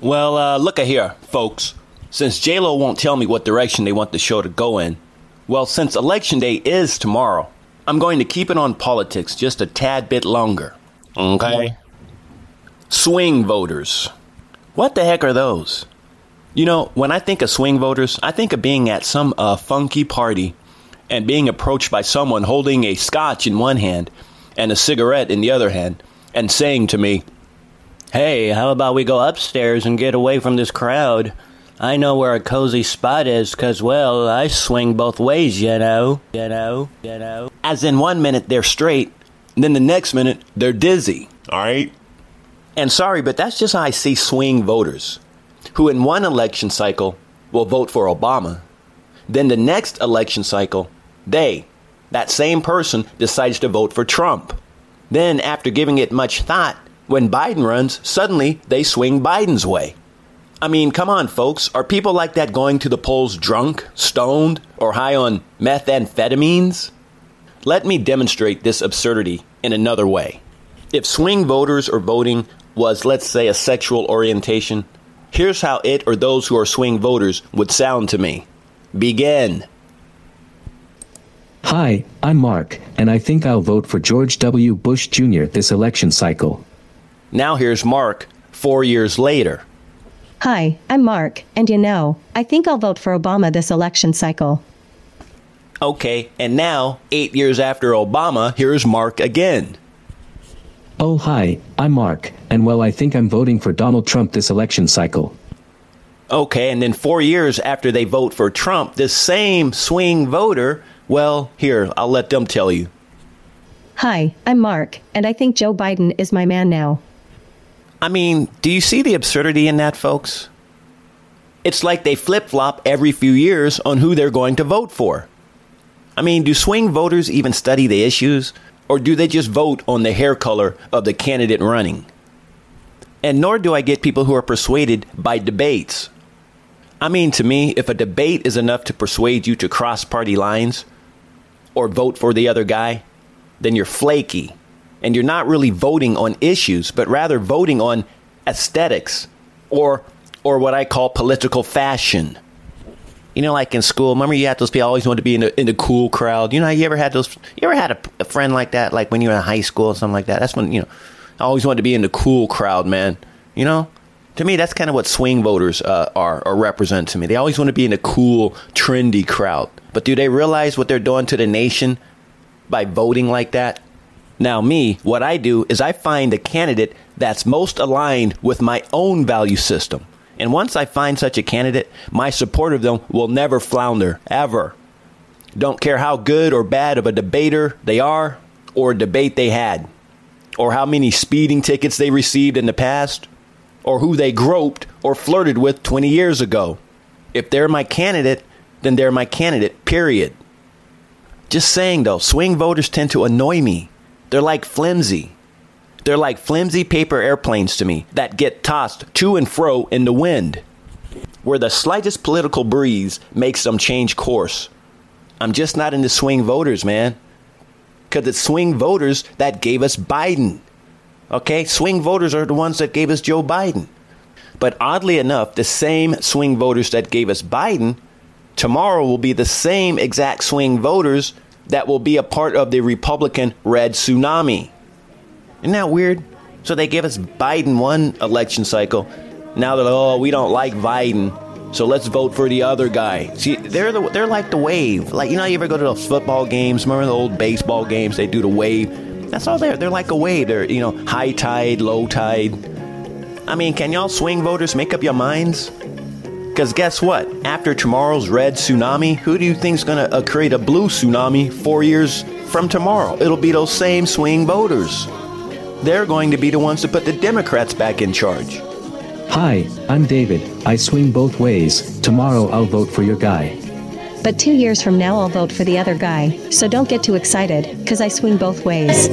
Well, uh, look a here, folks. Since JLo won't tell me what direction they want the show to go in, well, since election day is tomorrow, I'm going to keep it on politics just a tad bit longer. Okay? Swing voters. What the heck are those? You know, when I think of swing voters, I think of being at some uh, funky party and being approached by someone holding a scotch in one hand and a cigarette in the other hand and saying to me, Hey, how about we go upstairs and get away from this crowd? I know where a cozy spot is, 'cause well, I swing both ways, you know. You know, you know. As in one minute they're straight, then the next minute they're dizzy. Alright? And sorry, but that's just how I see swing voters, who in one election cycle will vote for Obama. Then the next election cycle, they, that same person, decides to vote for Trump. Then, after giving it much thought, when Biden runs, suddenly they swing Biden's way. I mean, come on, folks. Are people like that going to the polls drunk, stoned, or high on methamphetamines? Let me demonstrate this absurdity in another way. If swing voters or voting was, let's say, a sexual orientation, here's how it or those who are swing voters would sound to me. Begin. Hi, I'm Mark, and I think I'll vote for George W. Bush Jr. this election cycle. Now here's Mark, four years later. Hi, I'm Mark, and you know, I think I'll vote for Obama this election cycle. Okay, and now, eight years after Obama, here's Mark again. Oh, hi, I'm Mark, and well, I think I'm voting for Donald Trump this election cycle. Okay, and then four years after they vote for Trump, this same swing voter, well, here, I'll let them tell you. Hi, I'm Mark, and I think Joe Biden is my man now. I mean, do you see the absurdity in that, folks? It's like they flip flop every few years on who they're going to vote for. I mean, do swing voters even study the issues, or do they just vote on the hair color of the candidate running? And nor do I get people who are persuaded by debates. I mean, to me, if a debate is enough to persuade you to cross party lines or vote for the other guy, then you're flaky and you're not really voting on issues, but rather voting on aesthetics or or what I call political fashion. You know, like in school, remember you had those people always wanted to be in the in the cool crowd. You know, you ever had those? You ever had a, a friend like that, like when you were in high school or something like that? That's when you know, I always wanted to be in the cool crowd, man. You know, to me, that's kind of what swing voters uh, are or represent to me. They always want to be in the cool, trendy crowd. But do they realize what they're doing to the nation by voting like that? Now, me, what I do is I find a candidate that's most aligned with my own value system. And once I find such a candidate, my support of them will never flounder, ever. Don't care how good or bad of a debater they are, or debate they had, or how many speeding tickets they received in the past, or who they groped or flirted with 20 years ago. If they're my candidate, then they're my candidate, period. Just saying though, swing voters tend to annoy me. They're like flimsy. They're like flimsy paper airplanes to me that get tossed to and fro in the wind, where the slightest political breeze makes them change course. I'm just not into swing voters, man. Because it's swing voters that gave us Biden. Okay? Swing voters are the ones that gave us Joe Biden. But oddly enough, the same swing voters that gave us Biden tomorrow will be the same exact swing voters that will be a part of the Republican red tsunami. Isn't that weird? So they give us Biden one election cycle. Now they're like, oh, we don't like Biden, so let's vote for the other guy. See, they're the, they're like the wave. Like you know, you ever go to the football games? Remember the old baseball games? They do the wave. That's all they're. They're like a wave. They're you know high tide, low tide. I mean, can y'all swing voters make up your minds? Because guess what? After tomorrow's red tsunami, who do you think's going to uh, create a blue tsunami four years from tomorrow? It'll be those same swing voters. They're going to be the ones to put the Democrats back in charge. Hi, I'm David. I swing both ways. Tomorrow I'll vote for your guy. But two years from now, I'll vote for the other guy, so don't get too excited, because I swing both ways.